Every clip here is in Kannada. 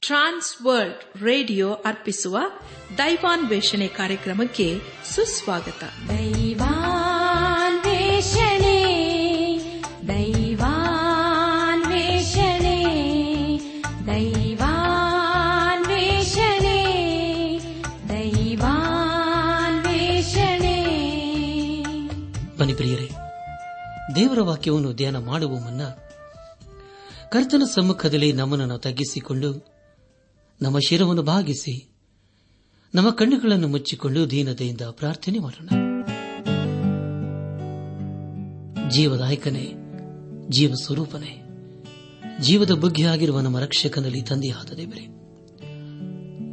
ಟ್ರಾನ್ಸ್ ವರ್ಲ್ಡ್ ರೇಡಿಯೋ ಅರ್ಪಿಸುವ ದೈವಾನ್ವೇಷಣೆ ಕಾರ್ಯಕ್ರಮಕ್ಕೆ ಸುಸ್ವಾಗತ. ದೈವಾನ್ವೇಷಣೆ ದೈವಾನ್ವೇಷಣೆ ದೈವಾನ್ವೇಷಣೆ ದೈವಾನ್ವೇಷಣೆ. ಬನ್ನಿ ಪ್ರಿಯರೇ ದೇವರ ವಾಕ್ಯವನ್ನು ಧ್ಯಾನ ಮಾಡುವ ಮುನ್ನ ಕರ್ತನ ಸಮ್ಮುಖದಲ್ಲಿ ನಮ್ಮನ್ನು ತಗ್ಗಿಸಿಕೊಂಡು ನಮ್ಮ ಶಿರವನ್ನು ಭಾಗಿಸಿ ನಮ್ಮ ಕಣ್ಣುಗಳನ್ನು ಮುಚ್ಚಿಕೊಂಡು ದೀನತೆಯಿಂದ ಪ್ರಾರ್ಥನೆ ಮಾಡೋಣ. ಜೀವದಾಯಕನೇ ಜೀವ ಸ್ವರೂಪನೇ ಜೀವದ ಬುಗ್ಗೆಯಾಗಿರುವ ನಮ್ಮ ರಕ್ಷಕನಲ್ಲಿ ತಂದೆಯಾದ ದೇವರೇ,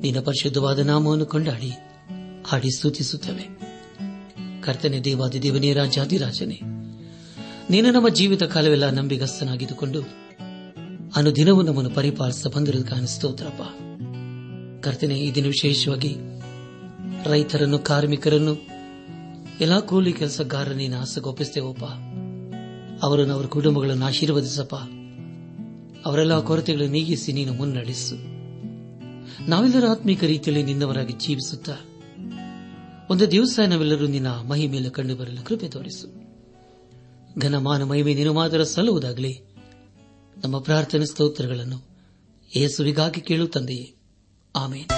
ನಿನ್ನ ಪರಿಶುದ್ಧವಾದ ನಾಮವನ್ನು ಕೊಂಡಾಡಿ, ಹಾಡಿ ಸೂಚಿಸುತ್ತೇವೆ ಕರ್ತನೆ ದೇವಾದಿ ದೇವನೇ ರಾಜಾದಿರಾಜನೇ ನೀನು ನಮ್ಮ ಜೀವಿತ ಕಾಲವೆಲ್ಲ ನಂಬಿಗಸ್ತನಾಗಿದ್ದುಕೊಂಡು, ಅನುದಿನವೂ ನಮ್ಮನ್ನು ಪರಿಪಾಲಿಸ ಬಂದಿರೋದು ಕಾಣಿಸ್ತೋತ್ರಪ್ಪ. ಕರ್ತನೆ, ಈ ದಿನ ವಿಶೇಷವಾಗಿ ರೈತರನ್ನು, ಕಾರ್ಮಿಕರನ್ನು, ಎಲ್ಲಾ ಕೂಲಿ ಕೆಲಸಗಾರ ನೀನು ಆಸಗೊಪ್ಪಿಸ್ತೇವಪ್ಪ. ಅವರನ್ನು ಅವರ ಕುಟುಂಬಗಳನ್ನು ಆಶೀರ್ವದಿಸಪ್ಪ. ಅವರೆಲ್ಲ ಕೊರತೆಗಳನ್ನು ನೀಗಿಸಿ ನೀನು ಮುನ್ನಡೆಸು. ನಾವೆಲ್ಲರೂ ಆತ್ಮೀಕ ರೀತಿಯಲ್ಲಿ ನಿನ್ನವರಾಗಿ ಜೀವಿಸುತ್ತಾ ಒಂದು ದಿವಸ ನಾವೆಲ್ಲರೂ ನಿನ್ನ ಮಹಿಮೆಯಲ್ಲಿ ಕಂಡು ಬರಲು ಕೃಪೆ ತೋರಿಸು. ಘನಮಾನ ಮಹಿಮೆ ನೀನು ಮಾತ್ರ ಸಲ್ಲುವುದಾಗಲಿ, ನಮ್ಮ ಪ್ರಾರ್ಥನೆ ಸ್ತೋತ್ರಗಳನ್ನು ಯೇಸುವಿಗಾಗಿ ಕೇಳು ತಂದೆಯೇ. ஆமேன்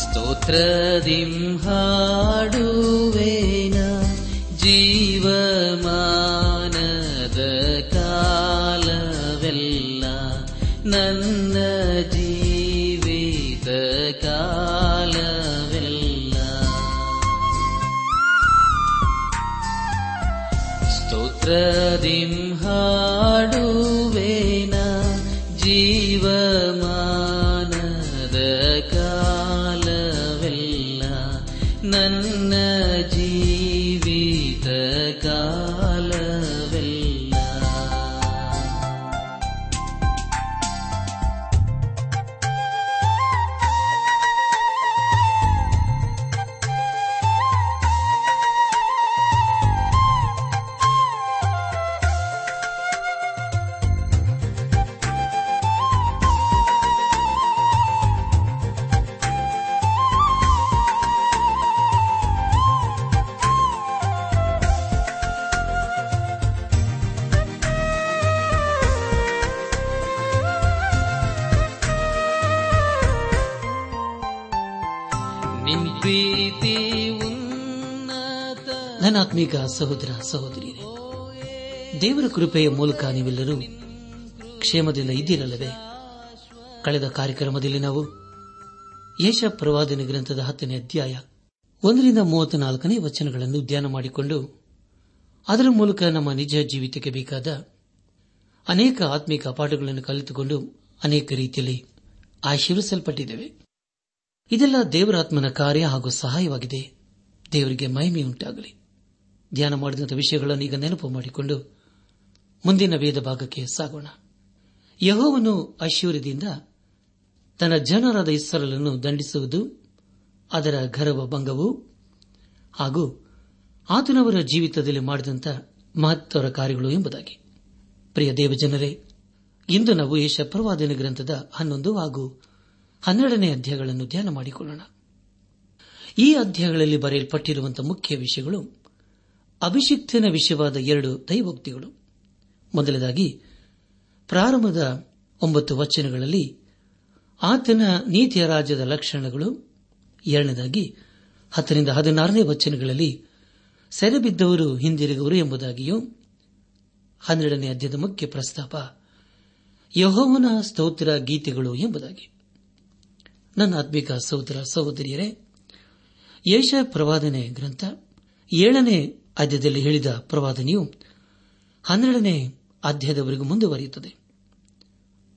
स्तोत्रदिं हाडुवेन जीव ನನಾತ್ಮೀಕ ಸಹೋದರ ಸಹೋದರಿಯರೇ, ದೇವರ ಕೃಪೆಯ ಮೂಲಕ ನೀವೆಲ್ಲರೂ ಕ್ಷೇಮದಿಂದ ಇದ್ದೀರಲ್ಲವೇ? ಕಳೆದ ಕಾರ್ಯಕ್ರಮದಲ್ಲಿ ನಾವು ಯೇಷ ಪ್ರವಾದನೆ ಗ್ರಂಥದ ಹತ್ತನೇ ಅಧ್ಯಾಯ ಒಂದರಿಂದ ಮೂವತ್ನಾಲ್ಕನೇ ವಚನಗಳನ್ನು ಧ್ಯಾನ ಮಾಡಿಕೊಂಡು, ಅದರ ಮೂಲಕ ನಮ್ಮ ನಿಜ ಜೀವಿತಕ್ಕೆ ಬೇಕಾದ ಅನೇಕ ಆತ್ಮಿಕ ಪಾಠಗಳನ್ನು ಕಲಿತುಕೊಂಡು ಅನೇಕ ರೀತಿಯಲ್ಲಿ ಆಶೀರ್ವಿಸಲ್ಪಟ್ಟಿದ್ದೇವೆ. ಇದೆಲ್ಲ ದೇವರಾತ್ಮನ ಕಾರ್ಯ ಹಾಗೂ ಸಹಾಯವಾಗಿದೆ. ದೇವರಿಗೆ ಮಹಿಮೆಯುಂಟಾಗಲಿ. ಧ್ಯಾನ ಮಾಡಿದಂಥ ವಿಷಯಗಳನ್ನು ಈಗ ನೆನಪು ಮಾಡಿಕೊಂಡು ಮುಂದಿನ ವೇದ ಭಾಗಕ್ಕೆ ಸಾಗೋಣ. ಯಹೋವನು ಐಶ್ವರ್ಯದಿಂದ ತನ್ನ ಜನರಾದ ಇಸ್ಸರಲನ್ನು ದಂಡಿಸುವುದು, ಅದರ ಗರ್ವ ಭಂಗವು ಹಾಗೂ ಆತನವರ ಜೀವಿತದಲ್ಲಿ ಮಾಡಿದಂಥ ಮಹತ್ತರ ಕಾರ್ಯಗಳು ಎಂಬುದಾಗಿ. ಪ್ರಿಯ ದೇವಜನರೇ, ಇಂದು ನಾವು ಯೇಷ ಪ್ರವಾದನ ಗ್ರಂಥದ ಹನ್ನೊಂದು ಹಾಗೂ ಹನ್ನೆರಡನೇ ಅಧ್ಯಾಯಗಳನ್ನು ಧ್ಯಾನ ಮಾಡಿಕೊಳ್ಳೋಣ. ಈ ಅಧ್ಯಾಯಗಳಲ್ಲಿ ಬರೆಯಲ್ಪಟ್ಟಿರುವಂತಹ ಮುಖ್ಯ ವಿಷಯಗಳು ಅಭಿಷಿಕ್ತನ ವಿಷಯವಾದ ಎರಡು ದೈವೋಕ್ತಿಗಳು. ಮೊದಲದಾಗಿ ಪ್ರಾರಂಭದ ಒಂಬತ್ತು ವಚನಗಳಲ್ಲಿ ಆತನ ನೀತಿಯ ರಾಜ್ಯದ ಲಕ್ಷಣಗಳು. ಎರಡನೇದಾಗಿ, ಹತ್ತರಿಂದ ಹದಿನಾರನೇ ವಚನಗಳಲ್ಲಿ ಸೆರೆಬಿದ್ದವರು ಹಿಂದಿರುಗುವರು ಎಂಬುದಾಗಿಯೂ. ಹನ್ನೆರಡನೇ ಅಧ್ಯಯದ ಮುಖ್ಯ ಪ್ರಸ್ತಾಪ, ಯಹೋವನ ಸ್ತೋತ್ರ ಗೀತೆಗಳು ಎಂಬುದಾಗಿ. ನನ್ನ ಆತ್ಮಿಕ ಸಹೋದರ ಸಹೋದರಿಯರೇ ಯೇಷ ಪ್ರವಾದನೆ ಗ್ರಂಥ ಏಳನೇ ಅಧ್ಯಾಯದಲ್ಲಿ ಹೇಳಿದ ಪ್ರವಾದನೆಯು ಹನ್ನೆರಡನೇ ಅಧ್ಯಾಯದವರೆಗೂ ಮುಂದುವರಿಯುತ್ತದೆ.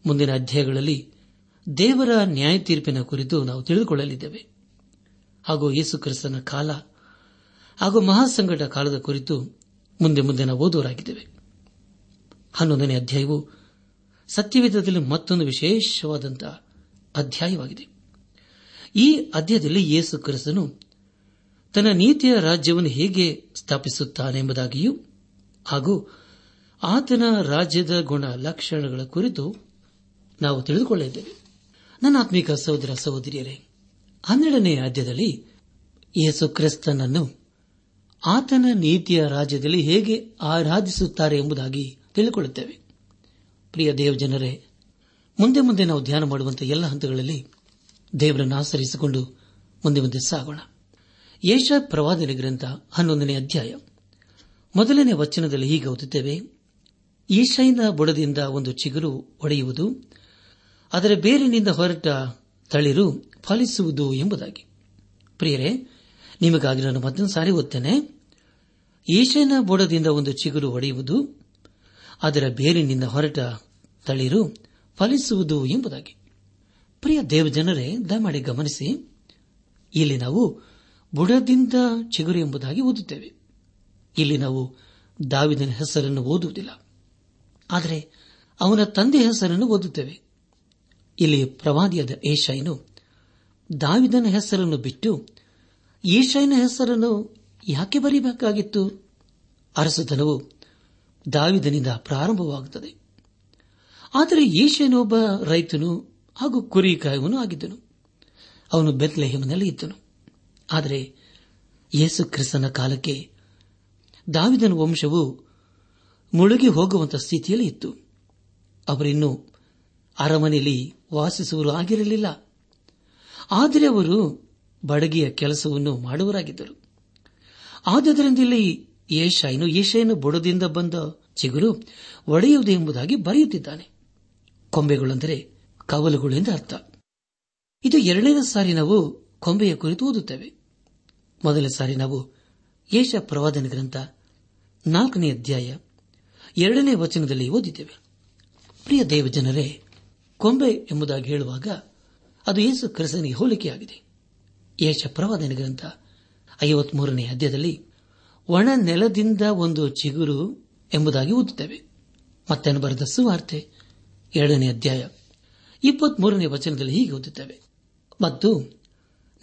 ಮುಂದಿನ ಅಧ್ಯಾಯಗಳಲ್ಲಿ ದೇವರ ನ್ಯಾಯ ತೀರ್ಪಿನ ಕುರಿತು ನಾವು ತಿಳಿದುಕೊಳ್ಳಲಿದ್ದೇವೆ. ಹಾಗೂ ಯೇಸು ಕ್ರಿಸ್ತನ ಕಾಲ ಹಾಗೂ ಮಹಾಸಂಕಟ ಕಾಲದ ಕುರಿತು ಮುಂದೆ ಮುಂದೆ ನಾವು ಓದುವರಾಗಿದ್ದೇವೆ. ಹನ್ನೊಂದನೇ ಅಧ್ಯಾಯವು ಸತ್ಯವೇದದಲ್ಲಿ ಮತ್ತೊಂದು ವಿಶೇಷವಾದಂತಹ ಅಧ್ಯಾಯವಾಗಿದೆ. ಈ ಅಧ್ಯಾಯದಲ್ಲಿ ಯೇಸು ಕ್ರಿಸ್ತನು ತನ್ನ ನೀತಿಯ ರಾಜ್ಯವನ್ನು ಹೇಗೆ ಸ್ಥಾಪಿಸುತ್ತಾನೆಂಬುದಾಗಿಯೂ ಹಾಗೂ ಆತನ ರಾಜ್ಯದ ಗುಣ ಲಕ್ಷಣಗಳ ಕುರಿತು ನಾವು ತಿಳಿದುಕೊಳ್ಳಿದ್ದೇವೆ ನನ್ನ ಆತ್ಮಿಕ ಸಹೋದರ ಸಹೋದರಿಯರೇ, ಹನ್ನೆರಡನೇ ಆದ್ಯದಲ್ಲಿ ಯೇಸು ಕ್ರಿಸ್ತನನ್ನು ಆತನ ನೀತಿಯ ರಾಜ್ಯದಲ್ಲಿ ಹೇಗೆ ಆರಾಧಿಸುತ್ತಾರೆ ಎಂಬುದಾಗಿ ತಿಳಿದುಕೊಳ್ಳುತ್ತೇವೆ. ಪ್ರಿಯ ದೇವಜನರೇ, ಮುಂದೆ ಮುಂದೆ ನಾವು ಧ್ಯಾನ ಮಾಡುವಂತಹ ಎಲ್ಲ ಹಂತಗಳಲ್ಲಿ ದೇವರನ್ನು ಆಚರಿಸಿಕೊಂಡು ಮುಂದೆ ಮುಂದೆ ಸಾಗೋಣ. ಯೇಷ ಪ್ರವಾದನೆ ಗ್ರಂಥ ಹನ್ನೊಂದನೇ ಅಧ್ಯಾಯ. ಮೊದಲನೇ ವಚನದಲ್ಲಿ ಹೀಗೆ ಓದುತ್ತೇವೆ. ಈಶೈನ ಬುಡದಿಂದ ಒಂದು ಚಿಗುರು ಒಡೆಯುವುದು, ಅದರ ಬೇರಿನಿಂದ ಹೊರಟ ತಳಿರು ಫಲಿಸುವುದು ಎಂಬುದಾಗಿ. ಪ್ರಿಯರೇ, ನಿಮಗಾಗಿ ನಾನು ಮತ್ತೊಂದು ಸಾರಿ ಓದ್ತೇನೆ. ಈಶೈನ ಬುಡದಿಂದ ಒಂದು ಚಿಗುರು ಒಡೆಯುವುದು, ಅದರ ಬೇರಿನಿಂದ ಹೊರಟ ತಳಿರು ಫಲಿಸುವುದು ಎಂಬುದಾಗಿ. ಪ್ರಿಯ ದೇವಜನರೇ, ದಯಮಾಡಿ ಗಮನಿಸಿ. ಇಲ್ಲಿ ನಾವು ಬುಡದಿಂದ ಚಿಗುರು ಎಂಬುದಾಗಿ ಓದುತ್ತೇವೆ. ಇಲ್ಲಿ ನಾವು ದಾವಿದನ ಹೆಸರನ್ನು ಓದುವುದಿಲ್ಲ. ಆದರೆ ಅವನ ತಂದೆ ಹೆಸರನ್ನು ಓದುತ್ತೇವೆ. ಇಲ್ಲಿ ಪ್ರವಾದಿಯಾದ ಏಷಾಯನು ದಾವಿದನ ಹೆಸರನ್ನು ಬಿಟ್ಟು ಏಷಾಯನ ಹೆಸರನ್ನು ಯಾಕೆ ಬರೀಬೇಕಾಗಿತ್ತು? ಅರಸುತನವು ದಾವಿದನಿಂದ ಪ್ರಾರಂಭವಾಗುತ್ತದೆ. ಆದರೆ ಈಶಾಯನೊಬ್ಬ ರೈತನು ಹಾಗೂ ಕುರಿ ಕಾಯುವನು ಆಗಿದ್ದನು. ಅವನು ಬೆತ್ಲೆಹೆಮನಲ್ಲಿ ಇದ್ದನು. ಆದರೆ ಯೇಸು ಕ್ರಿಸ್ತನ ಕಾಲಕ್ಕೆ ದಾವಿದನ ವಂಶವು ಮುಳುಗಿ ಹೋಗುವಂತಹ ಸ್ಥಿತಿಯಲ್ಲಿ ಇತ್ತು. ಅವರಿನ್ನು ಅರಮನೆಯಲ್ಲಿ ವಾಸಿಸುವರು ಆಗಿರಲಿಲ್ಲ. ಆದರೆ ಅವರು ಬಡಗಿಯ ಕೆಲಸವನ್ನು ಮಾಡುವರಾಗಿದ್ದರು. ಆದ್ದರಿಂದ ಇಲ್ಲಿ ಏಷಾಯನು ಏಷಾಯನು ಬುಡದಿಂದ ಬಂದ ಚಿಗುರು ಒಡೆಯುವುದು ಎಂಬುದಾಗಿ ಬರೆಯುತ್ತಿದ್ದಾನೆ. ಕೊಂಬೆಗಳೆಂದರೆ ಕವಲುಗಳು ಎಂದು ಅರ್ಥ ಇದು ಎರಡನೇ ಸಾರಿ ನಾವು ಕೊಂಬೆಯ ಕುರಿತು ಓದುತ್ತೇವೆ. ಮೊದಲ ಸಾರಿ ನಾವು ಯೇಷ ಪ್ರವಾದನ ಗ್ರಂಥ ನಾಲ್ಕನೇ ಅಧ್ಯಾಯ ಎರಡನೇ ವಚನದಲ್ಲಿ ಓದಿದ್ದೇವೆ. ಪ್ರಿಯ ದೇವಜನರೇ, ಕೊಂಬೆ ಎಂಬುದಾಗಿ ಹೇಳುವಾಗ ಅದು ಯೇಸು ಕ್ರಿಸ್ತನಿಗೆ ಹೋಲಿಕೆಯಾಗಿದೆ. ಯೇಷ ಪ್ರವಾದನ ಗ್ರಂಥ ಐವತ್ಮೂರನೇ ಅಧ್ಯಾಯದಲ್ಲಿ ಒಣ ನೆಲದಿಂದ ಒಂದು ಚಿಗುರು ಎಂಬುದಾಗಿ ಓದುತ್ತೇವೆ. ಮತ್ತೆ ಬರೆದ ಸುವಾರ್ತೆ ಎರಡನೇ ಅಧ್ಯಾಯ ಇಪ್ಪತ್ಮೂರನೇ ವಚನದಲ್ಲಿ ಹೀಗೆ ಓದುತ್ತೇವೆ. ಮತ್ತು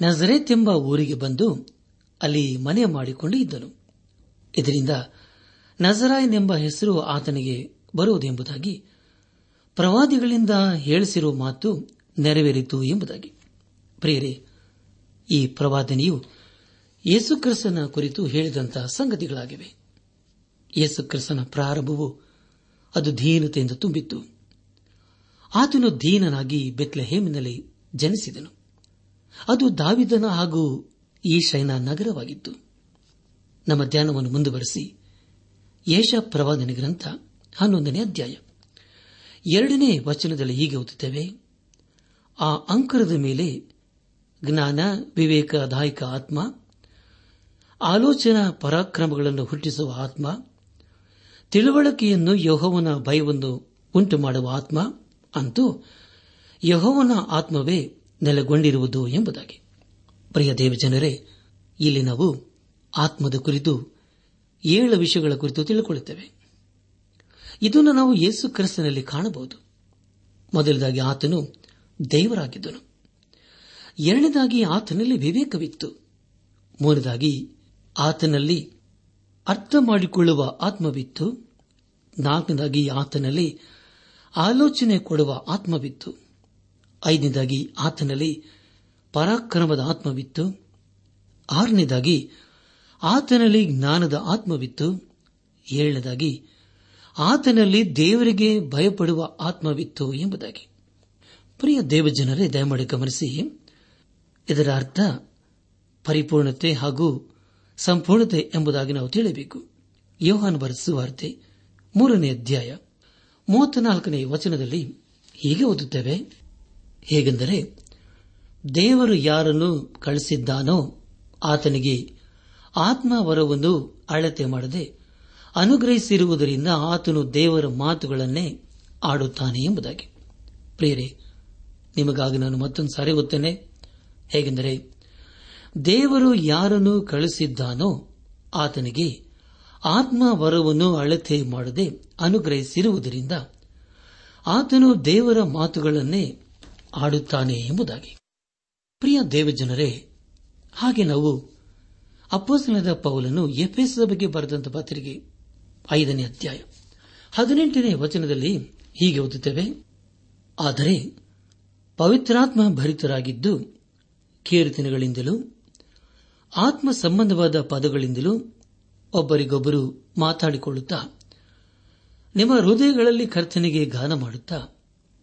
ನಜರೇತ್ ಎಂಬ ಊರಿಗೆ ಬಂದು ಅಲ್ಲಿ ಮನೆ ಮಾಡಿಕೊಂಡು ಇದ್ದನು. ಇದರಿಂದ ನಜರಾಯನೆಂಬ ಹೆಸರು ಆತನಿಗೆ ಬರುವುದೆಂಬುದಾಗಿ, ಪ್ರವಾದಿಗಳಿಂದ ಹೇಳಿಸಿರುವ ಮಾತು ನೆರವೇರಿತು ಎಂಬುದಾಗಿ. ಪ್ರಿಯರೇ, ಈ ಪ್ರವಾದನೆಯು ಯೇಸುಕ್ರಿಸ್ತನ ಕುರಿತು ಹೇಳಿದಂತಹ ಸಂಗತಿಗಳಾಗಿವೆ. ಯೇಸುಕ್ರಿಸ್ತನ ಪ್ರಾರಂಭವು ಅದು ಧೀನತೆಯಿಂದ ತುಂಬಿತ್ತು. ಆತನು ಧೀನನಾಗಿ ಬೆತ್ಲಹೇಮಿನಲ್ಲಿ ಜನಿಸಿದನು. ಅದು ದಾವಿದನ ಹಾಗೂ ಈಶೈನ ನಗರವಾಗಿತ್ತು ನಮ್ಮ ಧ್ಯಾನವನ್ನು ಮುಂದುವರೆಸಿ ಯೇಷ ಪ್ರವಾದನೆ ಗ್ರಂಥ ಹನ್ನೊಂದನೇ ಅಧ್ಯಾಯ. ಎರಡನೇ ವಚನದಲ್ಲಿ ಹೀಗೆ ಓದುತ್ತೇವೆ, ಆ ಅಂಕರದ ಮೇಲೆ ಜ್ಞಾನ ವಿವೇಕದಾಯಕ ಆತ್ಮ, ಆಲೋಚನಾ ಪರಾಕ್ರಮಗಳನ್ನು ಹುಟ್ಟಿಸುವ ಆತ್ಮ, ತಿಳುವಳಿಕೆಯನ್ನು ಯಹೋವನ ಭಯವನ್ನು ಉಂಟು ಮಾಡುವ ಆತ್ಮ ಅಂತೂ ಯಹೋವನ ಆತ್ಮವೇ ನೆಲೆಗೊಂಡಿರುವುದು ಎಂಬುದಾಗಿ. ಪ್ರಿಯ ದೇವಜನರೇ, ಇಲ್ಲಿ ನಾವು ಆತ್ಮದ ಕುರಿತು ಏಳು ವಿಷಯಗಳ ಕುರಿತು ತಿಳಿದುಕೊಳ್ಳುತ್ತೇವೆ ಇದನ್ನು ನಾವು ಯೇಸು ಕ್ರಿಸ್ತನಲ್ಲಿ ಕಾಣಬಹುದು. ಮೊದಲದಾಗಿ ಆತನು ದೇವರಾಗಿದ್ದನು. ಎರಡನೇದಾಗಿ ಆತನಲ್ಲಿ ವಿವೇಕವಿತ್ತು. ಮೂರನೇದಾಗಿ ಆತನಲ್ಲಿ ಅರ್ಥ ಮಾಡಿಕೊಳ್ಳುವ ಆತ್ಮವಿತ್ತು. ನಾಲ್ಕನೇದಾಗಿ ಆತನಲ್ಲಿ ಆಲೋಚನೆ ಕೊಡುವ ಆತ್ಮವಿತ್ತು. ಐದನೇದಾಗಿ ಆತನಲ್ಲಿ ಪರಾಕ್ರಮದ ಆತ್ಮವಿತ್ತು. ಆರನೇದಾಗಿ, ಆತನಲ್ಲಿ ಜ್ಞಾನದ ಆತ್ಮವಿತ್ತು. ಏಳನೇದಾಗಿ, ಆತನಲ್ಲಿ ದೇವರಿಗೆ ಭಯಪಡುವ ಆತ್ಮವಿತ್ತು ಎಂಬುದಾಗಿ. ಪ್ರಿಯ ದೇವಜನರೇ, ದಯಮಾಡಿ ಗಮನಿಸಿ. ಇದರ ಅರ್ಥ, ಪರಿಪೂರ್ಣತೆ ಹಾಗೂ ಸಂಪೂರ್ಣತೆ ಎಂಬುದಾಗಿ ನಾವು ತಿಳಿಯಬೇಕು. ಯೋಹಾನ್ ಬರೆಸುವಾರ್ತೆ ಮೂರನೇ ಅಧ್ಯಾಯ ಮೂವತ್ನಾಲ್ಕನೇ ವಚನದಲ್ಲಿ ಹೀಗೆ ಓದುತ್ತೇವೆ. ಹೇಗೆಂದರೆ ದೇವರು ಯಾರನ್ನು ಕಳಿಸಿದ್ದಾನೋ ಆತನಿಗೆ ಆತ್ಮವರವನ್ನು ಅಳತೆ ಮಾಡದೆ ಅನುಗ್ರಹಿಸಿರುವುದರಿಂದ ಆತನು ದೇವರ ಮಾತುಗಳನ್ನೇ ಆಡುತ್ತಾನೆ ಎಂಬುದಾಗಿ. ಪ್ರಿಯರೇ, ನಿಮಗಾಗಿ ನಾನು ಮತ್ತೊಂದು ಸಾರಿ ಓದ್ತೇನೆ ಹೇಗೆಂದರೆ, ದೇವರು ಯಾರನ್ನು ಕಳಿಸಿದ್ದಾನೋ ಆತನಿಗೆ ಆತ್ಮವರವನ್ನು ಅಳತೆ ಮಾಡದೆ ಅನುಗ್ರಹಿಸಿರುವುದರಿಂದ ಆತನು ದೇವರ ಮಾತುಗಳನ್ನೇ ಆಡುತ್ತಾನೆ ಎಂಬುದಾಗಿ. ಪ್ರಿಯ ದೇವಜನರೇ, ಹಾಗೆ ನಾವು ಅಪ್ಪಸನದ ಪೌಲನ್ನು ಎಫ್ಎಸ್ ಬಗ್ಗೆ ಬರೆದಂತ ಪತ್ರಿಕೆ ಐದನೇ ಅಧ್ಯಾಯ ಹದಿನೆಂಟನೇ ವಚನದಲ್ಲಿ ಹೀಗೆ ಓದುತ್ತೇವೆ. ಆದರೆ ಪವಿತ್ರಾತ್ಮ ಭರಿತರಾಗಿದ್ದು ಕೀರ್ತನೆಗಳಿಂದಲೂ, ಆತ್ಮ ಸಂಬಂಧವಾದ ಪದಗಳಿಂದಲೂ ಒಬ್ಬರಿಗೊಬ್ಬರು ಮಾತಾಡಿಕೊಳ್ಳುತ್ತಾ, ನಿಮ್ಮ ಹೃದಯಗಳಲ್ಲಿ ಕರ್ತನೆಗೆ ಗಾನ ಮಾಡುತ್ತಾ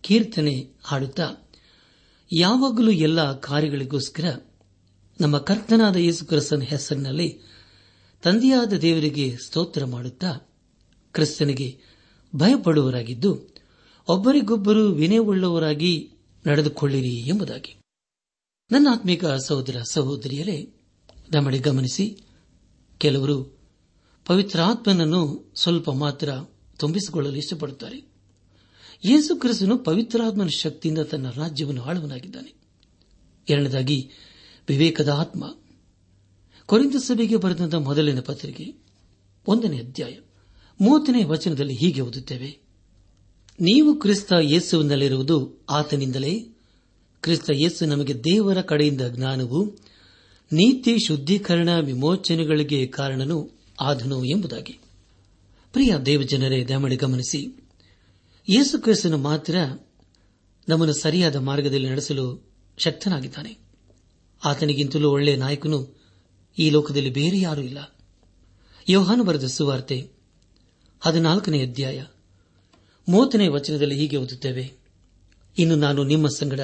ಕೀರ್ತನೆ ಹಾಡುತ್ತಾ ಯಾವಾಗಲೂ ಎಲ್ಲ ಕಾರ್ಯಗಳಿಗೋಸ್ಕರ ನಮ್ಮ ಕರ್ತನಾದ ಯೇಸು ಹೆಸರಿನಲ್ಲಿ ತಂದೆಯಾದ ದೇವರಿಗೆ ಸ್ತೋತ್ರ ಮಾಡುತ್ತಾ ಕ್ರಿಸ್ತನಿಗೆ ಭಯಪಡುವರಾಗಿದ್ದು ಒಬ್ಬರಿಗೊಬ್ಬರು ವಿನಯವುಳ್ಳವರಾಗಿ ನಡೆದುಕೊಳ್ಳಿರಿ ಎಂಬುದಾಗಿ. ನನ್ನ ಆತ್ಮಿಕ ಸಹೋದರ ಸಹೋದರಿಯರೇ ನಮ್ಮಡೆ ಗಮನಿಸಿ ಕೆಲವರು ಪವಿತ್ರಾತ್ಮನನ್ನು ಸ್ವಲ್ಪ ಮಾತ್ರ ತುಂಬಿಸಿಕೊಳ್ಳಲು ಇಷ್ಟಪಡುತ್ತಾರೆ. ಯೇಸು ಕ್ರಿಸ್ತನು ಪವಿತ್ರಾತ್ಮನ ಶಕ್ತಿಯಿಂದ ತನ್ನ ರಾಜ್ಯವನ್ನು ಆಳುವನಾಗಿದ್ದಾನೆ ಎರಡನೇದಾಗಿ, ವಿವೇಕದ ಆತ್ಮ. ಕೊರಿಂದ ಸಭೆಗೆ ಬರೆದಂತಹ ಮೊದಲಿನ ಪತ್ರಿಕೆ, ಒಂದನೇ ಅಧ್ಯಾಯ, ಮೂವತ್ತನೇ ವಚನದಲ್ಲಿ ಹೀಗೆ ಓದುತ್ತೇವೆ. ನೀವು ಕ್ರಿಸ್ತ ಯೇಸುವಿನಲ್ಲಿರುವುದು ಆತನಿಂದಲೇ. ಕ್ರಿಸ್ತ ಯೇಸು ನಮಗೆ ದೇವರ ಕಡೆಯಿಂದ ಜ್ಞಾನವು, ನೀತಿ, ಶುದ್ಧೀಕರಣ, ವಿಮೋಚನೆಗಳಿಗೆ ಕಾರಣನು ಆದನು ಎಂಬುದಾಗಿ. ಪ್ರಿಯ ದೇವಜನರೇ ದಮಳಿ ಗಮನಿಸಿ. ಯೇಸು ಕ್ರಿಸ್ತನು ಮಾತ್ರ ನಮ್ಮನ್ನು ಸರಿಯಾದ ಮಾರ್ಗದಲ್ಲಿ ನಡೆಸಲು ಶಕ್ತನಾಗಿದ್ದಾನೆ. ಆತನಿಗಿಂತಲೂ ಒಳ್ಳೆಯ ನಾಯಕನು ಈ ಲೋಕದಲ್ಲಿ ಬೇರೆ ಯಾರೂ ಇಲ್ಲ. ಯೋಹಾನು ಬರೆದ ಸುವಾರ್ತೆ ಹದಿನಾಲ್ಕನೇ ಅಧ್ಯಾಯ ಮೂವತ್ತನೇ ವಚನದಲ್ಲಿ ಹೀಗೆ ಓದುತ್ತೇವೆ. ಇನ್ನು ನಾನು ನಿಮ್ಮ ಸಂಗಡ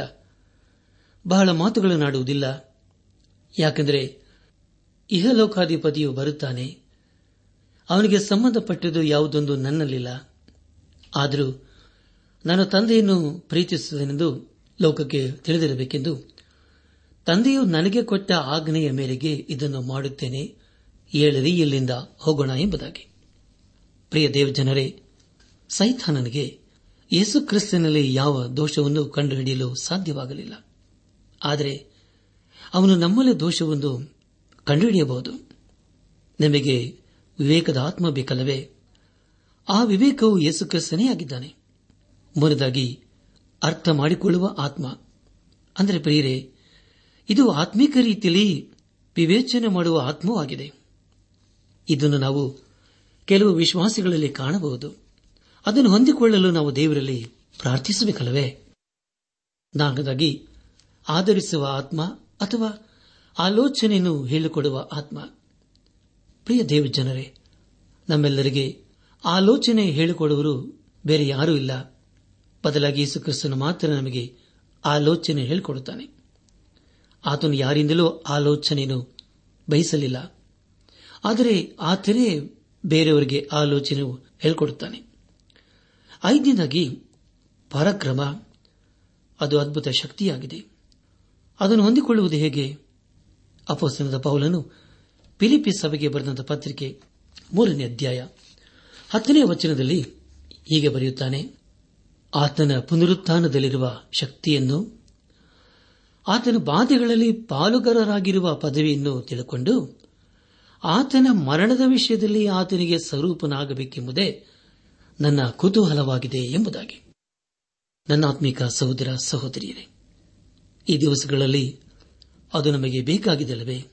ಬಹಳ ಮಾತುಗಳನ್ನಾಡುವುದಿಲ್ಲ ಯಾಕೆಂದರೆ ಇಹಲೋಕಾಧಿಪತಿಯು ಬರುತ್ತಾನೆ. ಅವನಿಗೆ ಸಂಬಂಧಪಟ್ಟದ್ದು ಯಾವುದೊಂದು ನನ್ನಲ್ಲಿಲ್ಲ. ಆದರೂ ನನ್ನ ತಂದೆಯನ್ನು ಪ್ರೀತಿಸುತ್ತೇನೆಂದು ಲೋಕಕ್ಕೆ ತಿಳಿದಿರಬೇಕೆಂದು ತಂದೆಯು ನನಗೆ ಕೊಟ್ಟ ಆಜ್ಞೆಯ ಮೇರೆಗೆ ಇದನ್ನು ಮಾಡುತ್ತೇನೆ. ಏಳರಿ, ಇಲ್ಲಿಂದ ಹೋಗೋಣ ಎಂಬುದಾಗಿ. ಪ್ರಿಯ ದೇವಜನರೇ ಸೈಥಾನನಿಗೆ ಯೇಸು ಕ್ರಿಸ್ತನಲ್ಲಿ ಯಾವ ದೋಷವನ್ನು ಕಂಡುಹಿಡಿಯಲು ಸಾಧ್ಯವಾಗಲಿಲ್ಲ. ಆದರೆ ಅವನು ನಮ್ಮಲ್ಲಿ ದೋಷವೊಂದು ಕಂಡುಹಿಡಿಯಬಹುದು. ನಮಗೆ ವಿವೇಕದ ಆತ್ಮ ಬೇಕಲ್ಲವೇ? ಆ ವಿವೇಕವು ಯೇಸು ಕ್ರಿಸ್ತನೇ ಆಗಿದ್ದಾನೆ. ಮುನದಾಗಿ ಅರ್ಥ ಮಾಡಿಕೊಳ್ಳುವ ಆತ್ಮ. ಅಂದರೆ ಪ್ರಿಯರೇ, ಇದು ಆತ್ಮೀಕ ರೀತಿಯಲ್ಲಿ ವಿವೇಚನೆ ಮಾಡುವ ಆತ್ಮವಾಗಿದೆ ಇದನ್ನು ನಾವು ಕೆಲವು ವಿಶ್ವಾಸಿಗಳಲ್ಲಿ ಕಾಣಬಹುದು. ಅದನ್ನು ಹೊಂದಿಕೊಳ್ಳಲು ನಾವು ದೇವರಲ್ಲಿ ಪ್ರಾರ್ಥಿಸಬೇಕಲ್ಲವೇ? ನಾಲ್ಕದಾಗಿ ಆಧರಿಸುವ ಆತ್ಮ ಅಥವಾ ಆಲೋಚನೆಯನ್ನು ಹೇಳಿಕೊಡುವ ಆತ್ಮ. ಪ್ರಿಯ ದೇವ ಜನರೇ ನಮ್ಮೆಲ್ಲರಿಗೆ ಆಲೋಚನೆ ಹೇಳಿಕೊಡುವರು ಬೇರೆ ಯಾರೂ ಇಲ್ಲ. ಬದಲಾಗಿ ಯೇಸು ಮಾತ್ರ ನಮಗೆ ಆಲೋಚನೆ ಹೇಳಿಕೊಡುತ್ತಾನೆ. ಆತನು ಯಾರಿಂದಲೂ ಆಲೋಚನೆಯನ್ನು ಬಯಸಲಿಲ್ಲ. ಆದರೆ ಆತನೇ ಬೇರೆಯವರಿಗೆ ಆಲೋಚನೆ ಹೇಳಿಕೊಡುತ್ತಾನೆ. ಐದನೇದಾಗಿ, ಪರಾಕ್ರಮ. ಅದು ಅದ್ಭುತ ಶಕ್ತಿಯಾಗಿದೆ. ಅದನ್ನು ಹೊಂದಿಕೊಳ್ಳುವುದು ಹೇಗೆ? ಅಪೋಸ್ತನದ ಪೌಲನು ಪಿಲಿಪಿ ಸಭೆಗೆ ಬರೆದಂತಹ ಪತ್ರಿಕೆ ಮೂರನೇ ಅಧ್ಯಾಯ ಹತ್ತನೇ ವಚನದಲ್ಲಿ ಹೀಗೆ ಬರೆಯುತ್ತಾನೆ ಆತನ ಪುನರುತ್ಥಾನದಲ್ಲಿರುವ ಶಕ್ತಿಯನ್ನು, ಆತನ ಬಾಧೆಗಳಲ್ಲಿ ಪಾಲುಗಾರರಾಗಿರುವ ಪದವಿಯನ್ನು ತಿಳಿದುಕೊಂಡು ಆತನ ಮರಣದ ವಿಷಯದಲ್ಲಿ ಆತನಿಗೆ ಸ್ವರೂಪನಾಗಬೇಕೆಂಬುದೇ ನನ್ನ ಕುತೂಹಲವಾಗಿದೆ ಎಂಬುದಾಗಿ. ನನ್ನ ಆತ್ಮಿಕ ಸಹೋದರ ಸಹೋದರಿಯರೇ, ಈ ದಿವಸಗಳಲ್ಲಿ ಅದು ನಮಗೆ ಬೇಕಾಗಿದ್ದಲ್ಲವೇ?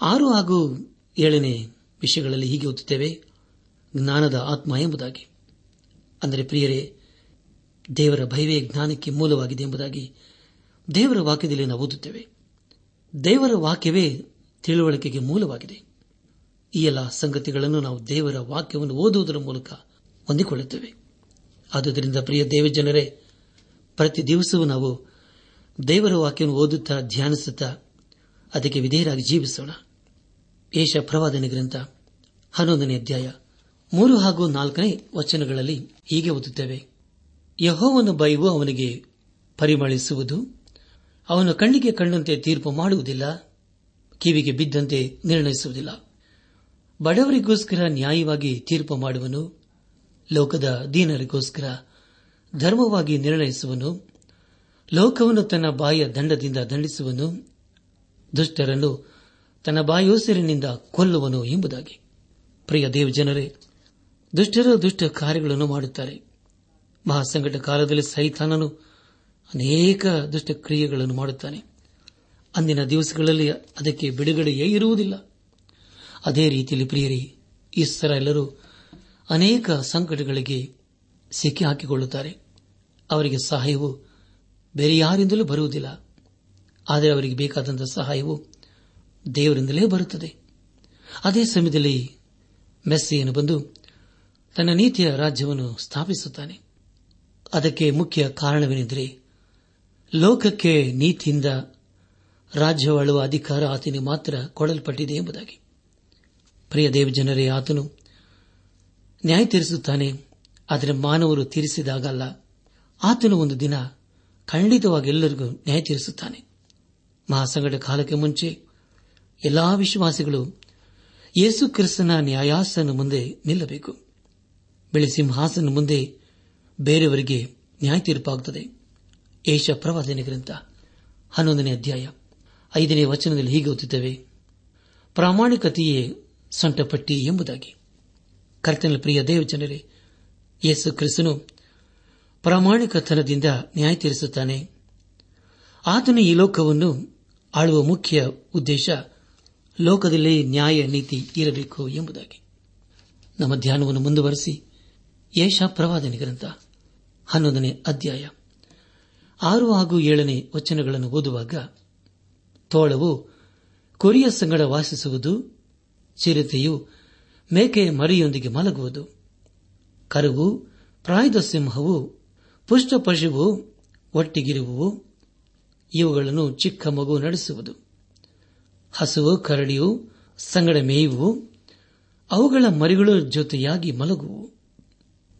ಆರು ಹಾಗೂ ಏಳನೇ ವಿಷಯಗಳಲ್ಲಿ ಹೀಗೆ ಓದುತ್ತೇವೆ, ಜ್ಞಾನದ ಆತ್ಮ ಎಂಬುದಾಗಿ. ಅಂದರೆ ಪ್ರಿಯರೇ ದೇವರ ಭಯವೇ ಜ್ಞಾನಕ್ಕೆ ಮೂಲವಾಗಿದೆ ಎಂಬುದಾಗಿ ದೇವರ ವಾಕ್ಯದಲ್ಲಿ ನಾವು ಓದುತ್ತೇವೆ. ದೇವರ ವಾಕ್ಯವೇ ತಿಳುವಳಿಕೆಗೆ ಮೂಲವಾಗಿದೆ. ಈ ಎಲ್ಲ ಸಂಗತಿಗಳನ್ನು ನಾವು ದೇವರ ವಾಕ್ಯವನ್ನು ಓದುವುದರ ಮೂಲಕ ಹೊಂದಿಕೊಳ್ಳುತ್ತೇವೆ. ಆದುದರಿಂದ ಪ್ರಿಯ ದೇವಜನರೇ, ಪ್ರತಿ ದಿವಸವೂ ನಾವು ದೇವರ ವಾಕ್ಯವನ್ನು ಓದುತ್ತಾ ಧ್ಯಾನಿಸುತ್ತಾ ಅದಕ್ಕೆ ವಿಧೇಯರಾಗಿ ಜೀವಿಸೋಣ. ಏಷ ಪ್ರವಾದನೆ ಗ್ರಂಥ ಹನ್ನೊಂದನೇ ಅಧ್ಯಾಯ ಮೂರು ಹಾಗೂ ನಾಲ್ಕನೇ ವಚನಗಳಲ್ಲಿ ಹೀಗೆ ಓದುತ್ತೇವೆ. ಯಹೋವನ ಬೈವು ಅವನಿಗೆ ಪರಿಮಳಿಸುವುದು, ಅವನು ಕಣ್ಣಿಗೆ ಕಂಡಂತೆ ತೀರ್ಪು ಮಾಡುವುದಿಲ್ಲ, ಕಿವಿಗೆ ಬಿದ್ದಂತೆ ನಿರ್ಣಯಿಸುವುದಿಲ್ಲ. ಬಡವರಿಗೋಸ್ಕರ ನ್ಯಾಯವಾಗಿ ತೀರ್ಪು ಮಾಡುವನು, ಲೋಕದ ದೀನರಿಗೋಸ್ಕರ ಧರ್ಮವಾಗಿ ನಿರ್ಣಯಿಸುವನು, ಲೋಕವನ್ನು ತನ್ನ ಬಾಯ ದಂಡದಿಂದ ದಂಡಿಸುವನು, ದುಷ್ಟರನ್ನು ತನ್ನ ಬಾಯೋಸಿರಿನಿಂದ ಕೊಲ್ಲುವನು ಎಂಬುದಾಗಿ. ಪ್ರಿಯ ದೇವಜನರೇ, ದುಷ್ಟರು ದುಷ್ಟ ಕಾರ್ಯಗಳನ್ನು ಮಾಡುತ್ತಾರೆ. ಮಹಾಸಂಕಟ ಕಾಲದಲ್ಲಿ ಸೈತಾನನು ಅನೇಕ ದುಷ್ಟ ಕ್ರಿಯೆಗಳನ್ನು ಮಾಡುತ್ತಾನೆ. ಅಂದಿನ ದಿವಸಗಳಲ್ಲಿ ಅದಕ್ಕೆ ಬಿಡುಗಡೆಯೇ ಇರುವುದಿಲ್ಲ. ಅದೇ ರೀತಿಯಲ್ಲಿ ಪ್ರಿಯರಿ, ಇಸ್ರಾಯೇಲರು ಅನೇಕ ಸಂಕಟಗಳಿಗೆ ಸಿಕ್ಕಿ ಹಾಕಿಕೊಳ್ಳುತ್ತಾರೆ. ಅವರಿಗೆ ಸಹಾಯವು ಬೇರೆ ಯಾರಿಂದಲೂ ಬರುವುದಿಲ್ಲ. ಆದರೆ ಅವರಿಗೆ ಬೇಕಾದಂತಹ ಸಹಾಯವು ದೇವರಿಂದಲೇ ಬರುತ್ತದೆ. ಅದೇ ಸಮಯದಲ್ಲಿ ಮೆಸ್ಸಿಯನ್ನು ಬಂದು ತನ್ನ ನೀತಿಯ ರಾಜ್ಯವನ್ನು ಸ್ಥಾಪಿಸುತ್ತಾನೆ. ಅದಕ್ಕೆ ಮುಖ್ಯ ಕಾರಣವೇನೆಂದರೆ ಲೋಕಕ್ಕೆ ನೀತಿಯಿಂದ ರಾಜ್ಯವಾಳುವ ಅಧಿಕಾರ ಆತನಿಗೆ ಮಾತ್ರ ಕೊಡಲ್ಪಟ್ಟಿದೆ ಎಂಬುದಾಗಿ. ಪ್ರಿಯ ದೇವಜನರೇ, ಆತನು ನ್ಯಾಯ ತೀರಿಸುತ್ತಾನೆ, ಆದರೆ ಮಾನವರು ತೀರಿಸಿದಾಗಲ್ಲ. ಆತನು ಒಂದು ದಿನ ಖಂಡಿತವಾಗಿ ಎಲ್ಲರಿಗೂ ನ್ಯಾಯ ತೀರಿಸುತ್ತಾನೆ. ಮಹಾಸಂಗಡ ಕಾಲಕ್ಕೆ ಮುಂಚೆ ಎಲ್ಲಾ ವಿಶ್ವಾಸಿಗಳು ಯೇಸು ಕ್ರಿಸ್ತನ ನ್ಯಾಯಾಸನ ಮುಂದೆ ನಿಲ್ಲಬೇಕು. ಬೆಳೆ ಸಿಂಹಾಸನ ಮುಂದೆ ಬೇರೆಯವರಿಗೆ ನ್ಯಾಯ ತೀರ್ಪಾಗುತ್ತದೆ ಏಷ ಪ್ರವಾದನೆ ಗ್ರಂಥ, ಹನ್ನೊಂದನೇ ಅಧ್ಯಾಯ, ಐದನೇ ವಚನದಲ್ಲಿ ಹೀಗೆ ಓದುತ್ತೇವೆ. ಪ್ರಾಮಾಣಿಕತೆಯೇ ಸೊಂಟಪಟ್ಟಿ ಎಂಬುದಾಗಿ. ಕರ್ತನ ಪ್ರಿಯ ದೇವಜನರೇ, ಯೇಸು ಕ್ರಿಸ್ತನು ಪ್ರಾಮಾಣಿಕತನದಿಂದ ನ್ಯಾಯ ತೀರಿಸುತ್ತಾನೆ ಆತನು ಈ ಲೋಕವನ್ನು ಆಳುವ ಮುಖ್ಯ ಉದ್ದೇಶ ಲೋಕದಲ್ಲಿ ನ್ಯಾಯ ನೀತಿ ಇರಬೇಕು ಎಂಬುದಾಗಿ. ನಮ್ಮ ಧ್ಯಾನವನ್ನು ಮುಂದುವರೆಸಿ ಯೇಷ ಪ್ರವಾದನೆ ಗ್ರಂಥ ಹನ್ನೊಂದನೇ ಅಧ್ಯಾಯ. ಆರು ಹಾಗೂ ಏಳನೇ ವಚನಗಳನ್ನು ಓದುವಾಗ ತೋಳವು ಕೊರಿಯ ಸಂಗಡ ವಾಸಿಸುವುದು, ಚಿರತೆಯು ಮೇಕೆಯ ಮರಿಯೊಂದಿಗೆ ಮಲಗುವುದು. ಕರುವು, ಪ್ರಾಯದ ಸಿಂಹವು ಪುಷ್ಟ ಪಶುವು ಒಟ್ಟಿಗಿರುವುವು, ಇವುಗಳನ್ನು ಚಿಕ್ಕ ಮಗು ನಡೆಸುವುದು. ಹಸುವು, ಕರಡಿಯು ಸಂಗಡ ಮೇಯುವು, ಅವುಗಳ ಮರಿಗಳು ಜೊತೆಯಾಗಿ ಮಲಗುವು.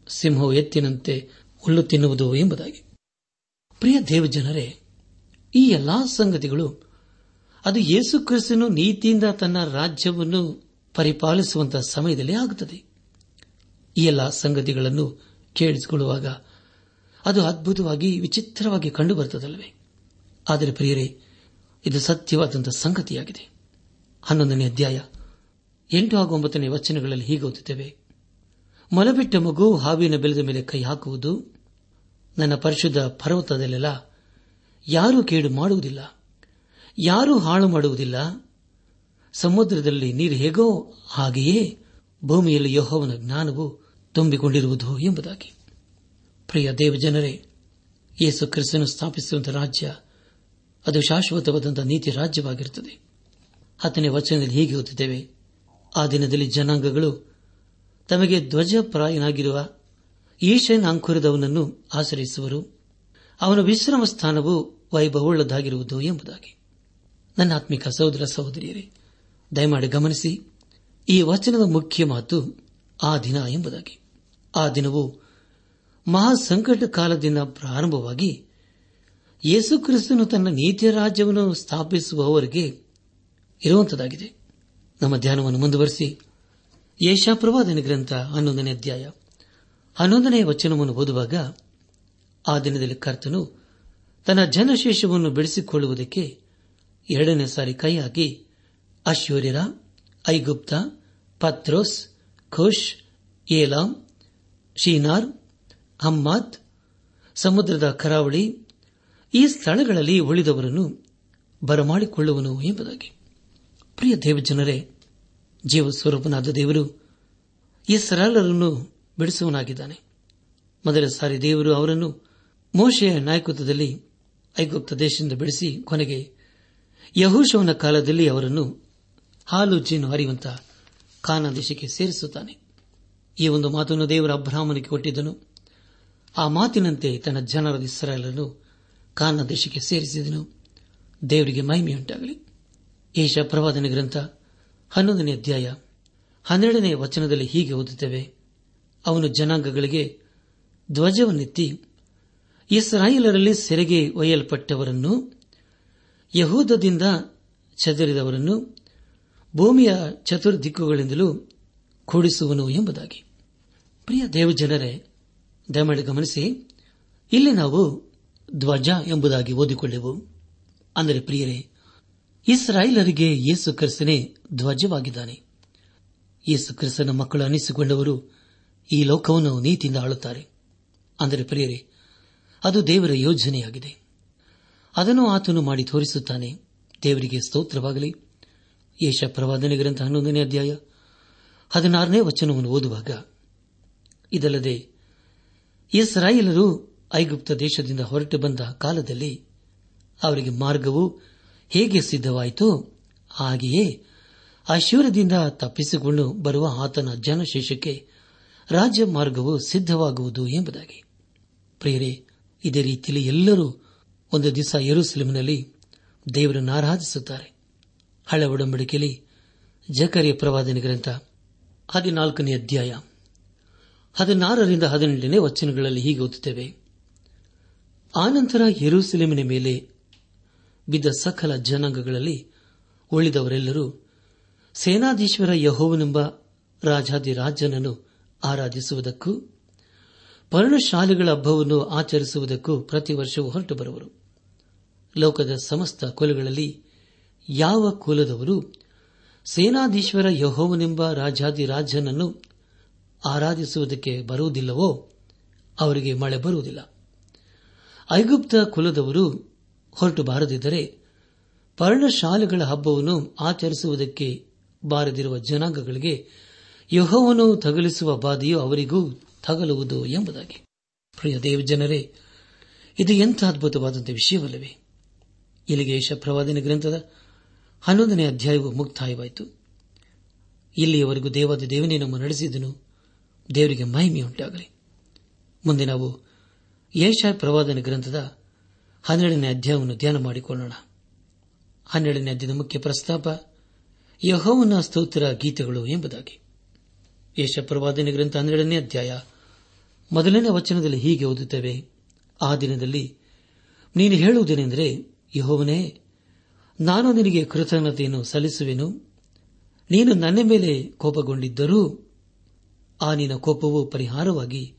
ಸಿಂಹವು ಎತ್ತಿನಂತೆ ಹುಲ್ಲು ತಿನ್ನುವುದು ಎಂಬುದಾಗಿ. ಪ್ರಿಯ ದೇವಜನರೇ, ಈ ಎಲ್ಲಾ ಸಂಗತಿಗಳು, ಅದು ಯೇಸು ಕ್ರಿಸ್ತನು ನೀತಿಯಿಂದ ತನ್ನ ರಾಜ್ಯವನ್ನು ಪರಿಪಾಲಿಸುವಂತಹ ಸಮಯದಲ್ಲಿ ಆಗುತ್ತದೆ. ಈ ಎಲ್ಲ ಸಂಗತಿಗಳನ್ನು ಕೇಳಿಸಿಕೊಳ್ಳುವಾಗ ಅದು ಅದ್ಭುತವಾಗಿ, ವಿಚಿತ್ರವಾಗಿ ಕಂಡುಬರುತ್ತದಲ್ಲವೇ? ಆದರೆ ಪ್ರಿಯರೇ, ಇದು ಸತ್ಯವಾದಂತಹ ಸಂಗತಿಯಾಗಿದೆ. ಹನ್ನೊಂದನೇ ಅಧ್ಯಾಯ, ಎಂಟು ಹಾಗೂ ಒಂಬತ್ತನೇ ವಚನಗಳಲ್ಲಿ ಹೀಗೆ ಓದುತ್ತೇವೆ. ಮಲಬಿಟ್ಟ ಮಗು ಹಾವಿನ ಬೆಲದ ಮೇಲೆ ಕೈ ಹಾಕುವುದು ನನ್ನ ಪರಿಶುದ್ಧ ಪರ್ವತದಲ್ಲೆಲ್ಲ ಯಾರೂ ಕೇಡು ಮಾಡುವುದಿಲ್ಲ, ಯಾರೂ ಹಾಳು ಮಾಡುವುದಿಲ್ಲ. ಸಮುದ್ರದಲ್ಲಿ ನೀರು ಹೇಗೋ ಹಾಗೆಯೇ ಭೂಮಿಯಲ್ಲಿ ಯಹೋವನ ಜ್ಞಾನವು ತುಂಬಿಕೊಂಡಿರುವುದು ಎಂಬುದಾಗಿ. ಪ್ರಿಯ ದೇವಜನರೇ, ಯೇಸು ಕ್ರಿಸ್ತನು ಸ್ಥಾಪಿಸುವಂತಹ ರಾಜ್ಯ, ಅದು ಶಾಶ್ವತವಾದಂತಹ ನೀತಿ ರಾಜ್ಯವಾಗಿರುತ್ತದೆ. ಹತ್ತನೇ ವಚನದಲ್ಲಿ ಹೀಗೆ ಓದುತ್ತೇವೆ ಆ ದಿನದಲ್ಲಿ ಜನಾಂಗಗಳು ತಮಗೆ ಧ್ವಜಪ್ರಾಯನಾಗಿರುವ ಈಶನ್ ಅಂಕುರದವನನ್ನು ಆಶ್ರಯಿಸುವರು. ಅವನ ವಿಶ್ರಮ ಸ್ಥಾನವು ವೈಭವವುಳ್ಳದಾಗಿರುವುದು ಎಂಬುದಾಗಿ. ನನ್ನ ಆತ್ಮಿಕ ಸಹೋದರ ಸಹೋದರಿಯರೇ, ದಯಮಾಡಿ ಗಮನಿಸಿ ಈ ವಚನದ ಮುಖ್ಯ ಮಾತು ಆ ದಿನ ಎಂಬುದಾಗಿ. ಆ ದಿನವು ಮಹಾಸಂಕಟ ಕಾಲದಿಂದ ಪ್ರಾರಂಭವಾಗಿ ಯೇಸುಕ್ರಿಸ್ತನು ತನ್ನ ನೀತಿಯ ರಾಜ್ಯವನ್ನು ಸ್ಥಾಪಿಸುವವರಿಗೆ ಇರುವಂತದಾಗಿದೆ ನಮ್ಮ ಧ್ಯಾನವನ್ನು ಮುಂದುವರೆಸಿ ಯೇಷಾಪ್ರವಾದನ ಗ್ರಂಥ ಹನ್ನೊಂದನೇ ಅಧ್ಯಾಯ ಹನ್ನೊಂದನೇ ವಚನವನ್ನು ಓದುವಾಗ ಆ ದಿನದಲ್ಲಿ ಕರ್ತನು ತನ್ನ ಜನಶೇಷವನ್ನು ಬೆಳೆಸಿಕೊಳ್ಳುವುದಕ್ಕೆ ಎರಡನೇ ಸಾರಿ ಕೈಯಾಗಿ ಅಶ್ವರ್ಯರ ಐಗುಪ್ತ, ಪತ್ರೋಸ್ ಖುಷ್ ಏಲಾಂ ಶೀನಾರ್, ಹಮ್ಮಾತ್, ಸಮುದ್ರದ ಕರಾವಳಿ ಈ ಸ್ಥಳಗಳಲ್ಲಿ ಉಳಿದವರನ್ನು ಬರಮಾಡಿಕೊಳ್ಳುವನು ಎಂಬುದಾಗಿ. ಪ್ರಿಯ ದೇವಜನರೇ, ಜೀವಸ್ವರೂಪನಾದ ದೇವರು ಈ ಸರಳರನ್ನು ಬಿಡಿಸುವನಾಗಿದ್ದಾನೆ ಮೊದಲ ಸಾರಿ ದೇವರು ಅವರನ್ನು ಮೋಶೆಯ ನಾಯಕತ್ವದಲ್ಲಿ ಐಗುಪ್ತ ದೇಶದಿಂದ ಬಿಡಿಸಿ ಕೊನೆಗೆ ಯಹೂಶವನ ಕಾಲದಲ್ಲಿ ಅವರನ್ನು ಹಾಲು ಜೀನು ಹರಿಯುವಂತಹ ಕಾನ ದೇಶಕ್ಕೆ ಸೇರಿಸುತ್ತಾನೆ. ಈ ಒಂದು ಮಾತನ್ನು ದೇವರ ಅಬ್ರಾಹ್ಮನಿಗೆ ಕೊಟ್ಟಿದ್ದನು. ಆ ಮಾತಿನಂತೆ ತನ್ನ ಜನರ ಇಸ್ರಾಯಲನ್ನು ಕಾನ ದೇಶಕ್ಕೆ ಸೇರಿಸಿದನು. ದೇವರಿಗೆ ಮಹಿಮೆಯುಂಟಾಗಲಿ. ಏಷ ಪ್ರವಾದನ ಗ್ರಂಥ ಹನ್ನೊಂದನೇ ಅಧ್ಯಾಯ ಹನ್ನೆರಡನೇ ವಚನದಲ್ಲಿ ಹೀಗೆ ಓದುತ್ತೇವೆ. ಅವನು ಜನಾಂಗಗಳಿಗೆ ಧ್ವಜವನ್ನೆತ್ತಿ, ಇಸ್ರಾಯೇಲರಲ್ಲಿ ಸೆರೆಗೆ ಒಯ್ಯಲ್ಪಟ್ಟವರನ್ನು, ಯಹೂದದಿಂದ ಚದರಿದವರನ್ನು, ಭೂಮಿಯ ಚತುರ್ದಿಕ್ಕುಗಳಿಂದಲೂ ಕೂಡಿಸುವನು ಎಂಬುದಾಗಿ. ಪ್ರಿಯ ದೇವಜನರೇ, ದಯಮಾಡಿ ಗಮನಿಸಿ, ಇಲ್ಲಿ ನಾವು ಧ್ವಜ ಎಂಬುದಾಗಿ ಓದಿಕೊಳ್ಳೆವು. ಅಂದರೆ ಪ್ರಿಯರೇ, ಇಸ್ರಾಯೇಲರಿಗೆ ಯೇಸು ಕ್ರಿಸ್ತನೇ ಧ್ವಜವಾಗಿದ್ದಾನೆ. ಯೇಸು ಕ್ರಿಸ್ತನ ಮಕ್ಕಳು ಅನಿಸಿಕೊಂಡವರು ಈ ಲೋಕವನ್ನು ನೀತಿಯಿಂದ ಆಳುತ್ತಾರೆ. ಅಂದರೆ ಪ್ರಿಯರೇ, ಅದು ದೇವರ ಯೋಜನೆಯಾಗಿದೆ. ಅದನ್ನು ಆತನು ಮಾಡಿ ತೋರಿಸುತ್ತಾನೆ. ದೇವರಿಗೆ ಸ್ತೋತ್ರವಾಗಲಿ. ಯೇಷ ಪ್ರವಾದನೆ ಗ್ರಂಥ ಹನ್ನೊಂದನೇ ಅಧ್ಯಾಯ ಹದಿನಾರನೇ ವಚನವನ್ನು ಓದುವಾಗ, ಇದಲ್ಲದೆ ಇಸ್ರಾಯೇಲರು ಐಗುಪ್ತ ದೇಶದಿಂದ ಹೊರಟು ಬಂದ ಕಾಲದಲ್ಲಿ ಅವರಿಗೆ ಮಾರ್ಗವು ಹೇಗೆ ಸಿದ್ಧವಾಯಿತೋ, ಹಾಗೆಯೇ ಅಶೂರದಿಂದ ತಪ್ಪಿಸಿಕೊಂಡು ಬರುವ ಆತನ ಜನಶೇಷಕ್ಕೆ ರಾಜ್ಯ ಮಾರ್ಗವು ಸಿದ್ಧವಾಗುವುದು ಎಂಬುದಾಗಿ. ಪ್ರಿಯರೇ, ಇದೇ ರೀತಿಯಲ್ಲಿ ಎಲ್ಲರೂ ಒಂದು ದಿವಸ ಯರುಸಲಿಮಿನಲ್ಲಿ ದೇವರನ್ನು ಆರಾಧಿಸುತ್ತಾರೆ. ಹಳೆ ಒಡಂಬಡಿಕೆಯಲ್ಲಿ ಜಕರಿಯ ಪ್ರವಾದನ ಗ್ರಂಥ ಹದಿನಾಲ್ಕನೇ ಅಧ್ಯಾಯ. ಹದಿನಾರರಿಂದ ಹದಿನೆಂಟನೇ ವಚನಗಳಲ್ಲಿ ಹೀಗೆ ಓದುತ್ತೇವೆ. ಆನಂತರ ಯೆರೂಸಲೇಮಿನ ಮೇಲೆ ಬಿದ್ದ ಸಕಲ ಜನಾಂಗಗಳಲ್ಲಿ ಉಳಿದವರೆಲ್ಲರೂ ಸೇನಾಧೀಶ್ವರ ಯಹೋವನೆಂಬ ರಾಜಾದಿರಾಜನನ್ನು ಆರಾಧಿಸುವುದಕ್ಕೂ, ಪರ್ಣಶಾಲೆಗಳ ಹಬ್ಬವನ್ನು ಆಚರಿಸುವುದಕ್ಕೂ ಪ್ರತಿ ವರ್ಷವೂ ಹೊರಟು ಬರುವರು. ಲೋಕದ ಸಮಸ್ತ ಕುಲಗಳಲ್ಲಿ ಯಾವ ಕುಲದವರು ಸೇನಾಧೀಶ್ವರ ಯಹೋವನೆಂಬ ರಾಜಾದಿರಾಜನನ್ನು ಆರಾಧಿಸುವುದಕ್ಕೆ ಬರುವುದಿಲ್ಲವೋ, ಅವರಿಗೆ ಮಳೆ ಬರುವುದಿಲ್ಲ. ಐಗುಪ್ತ ಕುಲದವರು ಹೊರಟು ಬಾರದಿದ್ದರೆ ಪರ್ಣಶಾಲೆಗಳ ಹಬ್ಬವನ್ನು ಆಚರಿಸುವುದಕ್ಕೆ ಬಾರದಿರುವ ಜನಾಂಗಗಳಿಗೆ ಯಹೋವನು ತಗಲಿಸುವ ಬಾಧೆಯು ಅವರಿಗೂ ತಗಲುವುದು ಎಂಬುದಾಗಿ. ಪ್ರಿಯ ದೇವ ಜನರೇ, ಇದು ಎಂಥ ಅದ್ಭುತವಾದಂಥ ವಿಷಯವಲ್ಲವೇ? ಇಲ್ಲಿಗೆ ಪ್ರವಾದಿನ ಗ್ರಂಥದ ಹನ್ನೊಂದನೇ ಅಧ್ಯಾಯವು ಮುಕ್ತಾಯವಾಯಿತು. ಇಲ್ಲಿಯವರೆಗೂ ದೇವಾದ ದೇವನೇ ನಮ್ಮ ನಡೆಸಿದನು. ದೇವರಿಗೆ ಮಹಿಮೆಯುಂಟಾಗಲಿ. ಮುಂದೆ ನಾವು ಯೇಷ ಪ್ರವಾದನ ಗ್ರಂಥದ ಹನ್ನೆರಡನೇ ಅಧ್ಯಾಯವನ್ನು ಧ್ಯಾನ ಮಾಡಿಕೊಳ್ಳೋಣ. ಹನ್ನೆರಡನೇ ಅಧ್ಯಾಯದ ಮುಖ್ಯ ಪ್ರಸ್ತಾಪ, ಯಹೋವನ ಸ್ತೋತ್ರ ಗೀತೆಗಳು ಎಂಬುದಾಗಿ. ಯೇಷ ಪ್ರವಾದನೆ ಗ್ರಂಥ ಹನ್ನೆರಡನೇ ಅಧ್ಯಾಯ. ಮೊದಲನೇ ವಚನದಲ್ಲಿ ಹೀಗೆ ಓದುತ್ತೇವೆ. ಆ ದಿನದಲ್ಲಿ ನೀನು ಹೇಳುವುದೇನೆಂದರೆ, ಯಹೋವನೇ, ನಾನು ನಿನಗೆ ಕೃತಜ್ಞತೆಯನ್ನು ಸಲ್ಲಿಸುವೆನು. ನೀನು ನನ್ನ ಮೇಲೆ ಕೋಪಗೊಂಡಿದ್ದರೂ ಆ ನಿನ್ನ ಕೋಪವು ಪರಿಹಾರವಾಗಿ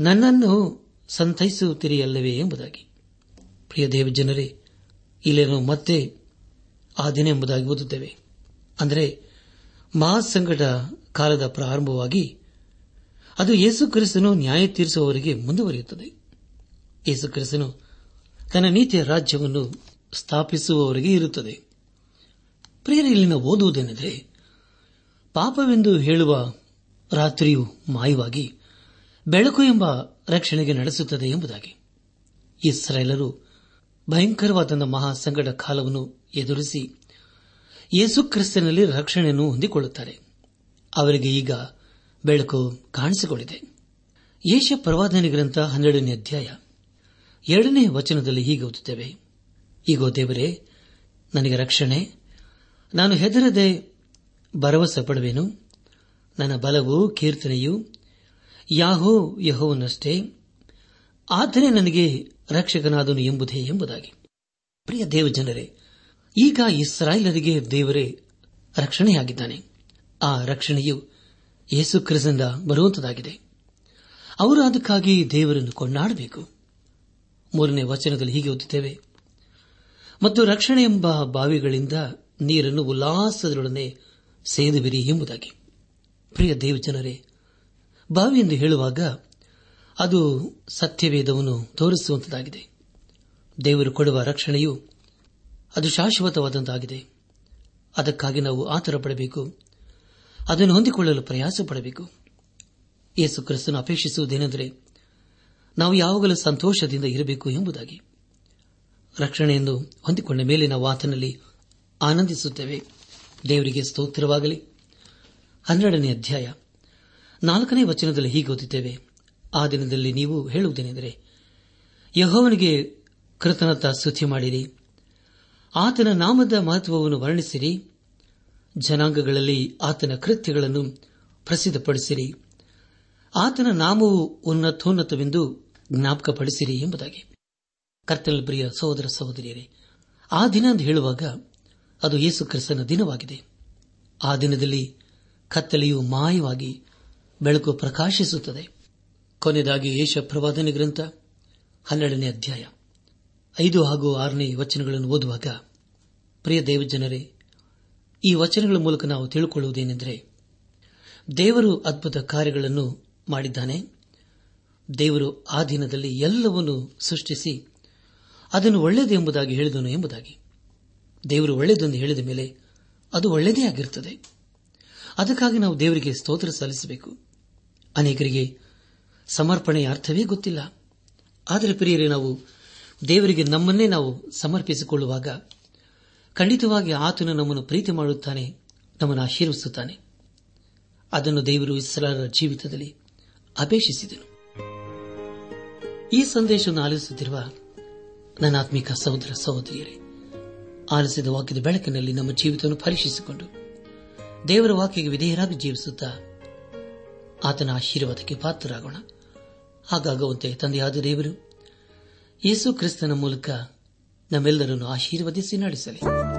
ನನ್ನನ್ನು ಸಂತೈಸುತ್ತಿರಿಯಲ್ಲವೇ ಎಂಬುದಾಗಿ. ಪ್ರಿಯ ದೇವಜನರೇ ಇಲ್ಲಿ ನಾವು ಮತ್ತೆ ಆ ದಿನ ಎಂಬುದಾಗಿ ಓದುತ್ತೇವೆ. ಅಂದರೆ, ಮಹಾಸಂಕಟ ಕಾಲದ ಪ್ರಾರಂಭವಾಗಿ ಅದು ಯೇಸು ಕ್ರಿಸ್ತನು ನ್ಯಾಯ ತೀರಿಸುವವರಿಗೆ ಮುಂದುವರಿಯುತ್ತದೆ. ಯೇಸು ಕ್ರಿಸ್ತನು ತನ್ನ ನೀತಿಯ ರಾಜ್ಯವನ್ನು ಸ್ಥಾಪಿಸುವವರಿಗೆ ಇರುತ್ತದೆ. ಪ್ರೇರೆಯಲ್ಲಿನ ಓದುವುದೇನೆಂದರೆ ಪಾಪವೆಂದು ಹೇಳುವ ರಾತ್ರಿಯು ಮಾಯವಾಗಿ ಬೆಳಕು ಎಂಬ ರಕ್ಷಣೆಗೆ ನಡೆಸುತ್ತದೆ ಎಂಬುದಾಗಿ. ಇಸ್ರಾಯೇಲರು ಭಯಂಕರವಾದ ಮಹಾ ಸಂಕಟ ಕಾಲವನ್ನು ಎದುರಿಸಿ ಯೇಸುಕ್ರಿಸ್ತನಲ್ಲಿ ರಕ್ಷಣೆಯನ್ನು ಹೊಂದಿಕೊಳ್ಳುತ್ತಾರೆ. ಅವರಿಗೆ ಈಗ ಬೆಳಕು ಕಾಣಿಸಿಕೊಂಡಿದೆ ಯೇಷ ಪ್ರವಾದನೆ ಗ್ರಂಥ ಹನ್ನೆರಡನೇ ಅಧ್ಯಾಯ ಎರಡನೇ ವಚನದಲ್ಲಿ ಹೀಗೆ ಓದುತ್ತೇವೆ. ಈಗೋ ದೇವರೇ, ನನಗೆ ರಕ್ಷಣೆ. ನಾನು ಹೆದರದೆ ಭರವಸೆ ಪಡುವೆನು. ನನ್ನ ಬಲವು ಕೀರ್ತನೆಯು ಯಾಹೋ ಯಹೋವನ್ನಷ್ಟೇ ಆದರೆ ನನಗೆ ರಕ್ಷಕನಾದನು ಎಂಬುದೇ ಎಂಬುದಾಗಿ. ಪ್ರಿಯ ದೇವಜನರೇ, ಈಗ ಇಸ್ರಾಯೇಲರಿಗೆ ದೇವರೇ ರಕ್ಷಣೆಯಾಗಿದ್ದಾನೆ. ಆ ರಕ್ಷಣೆಯು ಯೇಸು ಕ್ರಿಸ್ತಂದ ಬರುವಂತದಾಗಿದೆ. ಅವರು ಅದಕ್ಕಾಗಿ ದೇವರನ್ನು ಕೊಂಡಾಡಬೇಕು ಮೂರನೇ ವಚನದಲ್ಲಿ ಹೀಗೆ ಓದುತ್ತೇವೆ. ಮತ್ತು ರಕ್ಷಣೆ ಎಂಬ ಬಾವಿಗಳಿಂದ ನೀರನ್ನು ಉಲ್ಲಾಸದೊಡನೆ ಸೇದುವಿರಿ ಎಂಬುದಾಗಿ. ಪ್ರಿಯ ದೇವಜನರೇ ಬಾವಿ ಎಂದು ಹೇಳುವಾಗ ಅದು ಸತ್ಯವೇದವನ್ನು ತೋರಿಸುವಂತದಾಗಿದೆ. ದೇವರು ಕೊಡುವ ರಕ್ಷಣೆಯು ಅದು ಶಾಶ್ವತವಾದಂತಾಗಿದೆ. ಅದಕ್ಕಾಗಿ ನಾವು ಆತರ ಪಡಬೇಕು ಅದನ್ನು ಹೊಂದಿಕೊಳ್ಳಲು ಪ್ರಯಾಸ ಪಡಬೇಕು ಯೇಸು ಕ್ರಿಸ್ತನು ಅಪೇಕ್ಷಿಸುವುದೇನೆಂದರೆ ನಾವು ಯಾವಾಗಲೂ ಸಂತೋಷದಿಂದ ಇರಬೇಕು ಎಂಬುದಾಗಿ. ರಕ್ಷಣೆಯನ್ನು ಹೊಂದಿಕೊಂಡ ಮೇಲೆ ನಾವು ಆತನಲ್ಲಿ ಆನಂದಿಸುತ್ತೇವೆ. ದೇವರಿಗೆ ಸ್ತೋತ್ರವಾಗಲಿ. ಹನ್ನೆರಡನೇ ಅಧ್ಯಾಯ. ನಾಲ್ಕನೇ ವಚನದಲ್ಲಿ ಹೀಗೆ ಓದುತ್ತೇವೆ. ಆ ದಿನದಲ್ಲಿ ನೀವು ಹೇಳುವುದೇನೆಂದರೆ, ಯಹೋವನಿಗೆ ಕೃತನತ ಸ್ತುತಿ ಮಾಡಿರಿ. ಆತನ ನಾಮದ ಮಹತ್ವವನ್ನು ವರ್ಣಿಸಿರಿ. ಜನಾಂಗಗಳಲ್ಲಿ ಆತನ ಕೃತ್ಯಗಳನ್ನು ಪ್ರಸಿದ್ಧಪಡಿಸಿರಿ. ಆತನ ನಾಮವು ಉನ್ನತೋನ್ನತವೆಂದು ಜ್ಞಾಪಕಪಡಿಸಿರಿ ಎಂಬುದಾಗಿ. ಕರ್ತನ ಪ್ರಿಯ ಸಹೋದರ ಸಹೋದರಿಯರೇ, ಆ ದಿನ ಎಂದು ಹೇಳುವಾಗ ಅದು ಯೇಸು ಕ್ರಿಸ್ತನ ದಿನವಾಗಿದೆ. ಆ ದಿನದಲ್ಲಿ ಕತ್ತಲೆಯು ಮಾಯವಾಗಿ ಬೆಳಕು ಪ್ರಕಾಶಿಸುತ್ತದೆ. ಕೊನೆಯದಾಗಿ ಯೇಷ ಪ್ರವಾದನೆ ಗ್ರಂಥ ಹನ್ನೆರಡನೇ ಅಧ್ಯಾಯ ಐದು ಹಾಗೂ ಆರನೇ ವಚನಗಳನ್ನು ಓದುವಾಗ, ಪ್ರಿಯ ದೇವಜನರೇ ಈ ವಚನಗಳ ಮೂಲಕ ನಾವು ತಿಳಿಕೊಳ್ಳುವುದೇನೆಂದರೆ ದೇವರು ಅದ್ಭುತ ಕಾರ್ಯಗಳನ್ನು ಮಾಡಿದ್ದಾನೆ. ದೇವರು ಆ ದಿನದಲ್ಲಿ ಎಲ್ಲವನ್ನೂ ಸೃಷ್ಟಿಸಿ ಅದನ್ನು ಒಳ್ಳೆಯದು ಎಂಬುದಾಗಿ ಹೇಳಿದನು ಎಂಬುದಾಗಿ. ದೇವರು ಒಳ್ಳೆಯದೊಂದು ಹೇಳಿದ ಮೇಲೆ ಅದು ಒಳ್ಳೆಯದೇ ಆಗಿರುತ್ತದೆ. ಅದಕ್ಕಾಗಿ ನಾವು ದೇವರಿಗೆ ಸ್ತೋತ್ರ ಸಲ್ಲಿಸಬೇಕು. ಅನೇಕರಿಗೆ ಸಮರ್ಪಣೆಯ ಅರ್ಥವೇ ಗೊತ್ತಿಲ್ಲ. ಆದರೆ ಪ್ರಿಯರೇ, ನಾವು ದೇವರಿಗೆ ನಮ್ಮನ್ನೇ ನಾವು ಸಮರ್ಪಿಸಿಕೊಳ್ಳುವಾಗ ಖಂಡಿತವಾಗಿ ಆತನು ನಮ್ಮನ್ನು ಪ್ರೀತಿ ಮಾಡುತ್ತಾನೆ, ನಮ್ಮನ್ನು ಆಶೀರ್ವಿಸುತ್ತಾನೆ. ಅದನ್ನು ದೇವರು ಇಸ್ರಾರರ ಜೀವಿತದಲ್ಲಿ ಅಪೇಕ್ಷಿಸಿದನು. ಈ ಸಂದೇಶವನ್ನು ಆಲಿಸುತ್ತಿರುವ ನನ್ನ ಆತ್ಮಿಕ ಸಹೋದರ ಸಹೋದರಿಯರೇ, ಆಲಿಸಿದ ವಾಕ್ಯದ ಬೆಳಕಿನಲ್ಲಿ ನಮ್ಮ ಜೀವಿತವನ್ನು ಪರೀಕ್ಷಿಸಿಕೊಂಡು ದೇವರ ವಾಕ್ಯಕ್ಕೆ ವಿಧೇಯರಾಗಿ ಜೀವಿಸುತ್ತಾ ಆತನ ಆಶೀರ್ವಾದಕ್ಕೆ ಪಾತ್ರರಾಗೋಣ. ಹಾಗಾಗುವಂತೆ ತಂದೆಯಾದ ದೇವರು, ಯೇಸು ಕ್ರಿಸ್ತನ ಮೂಲಕ ನಮ್ಮೆಲ್ಲರನ್ನು ಆಶೀರ್ವದಿಸಿ ನಡೆಸಲಿ.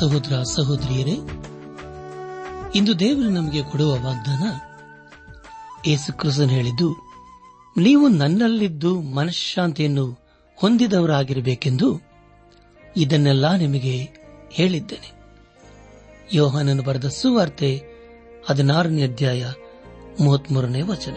ಸಹೋದರ ಸಹೋದರಿಯರೇ, ಇಂದು ದೇವರು ನಮಗೆ ಕೊಡುವ ವಾಗ್ದಾನ ಯೇಸುಕ್ರಿಸ್ತನು ಕ್ರಿಸ್ತನ್ ಹೇಳಿದ್ದು, ನೀವು ನನ್ನಲ್ಲಿದ್ದು ಮನಃಶಾಂತಿಯನ್ನು ಹೊಂದಿದವರಾಗಿರಬೇಕೆಂದು ಇದನ್ನೆಲ್ಲ ನಿಮಗೆ ಹೇಳಿದ್ದೇನೆ. ಯೋಹಾನನು ಬರೆದ ಸುವಾರ್ತೆ ಹದಿನಾರನೇ ಅಧ್ಯಾಯ ಮೂವತ್ಮೂರನೇ ವಚನ.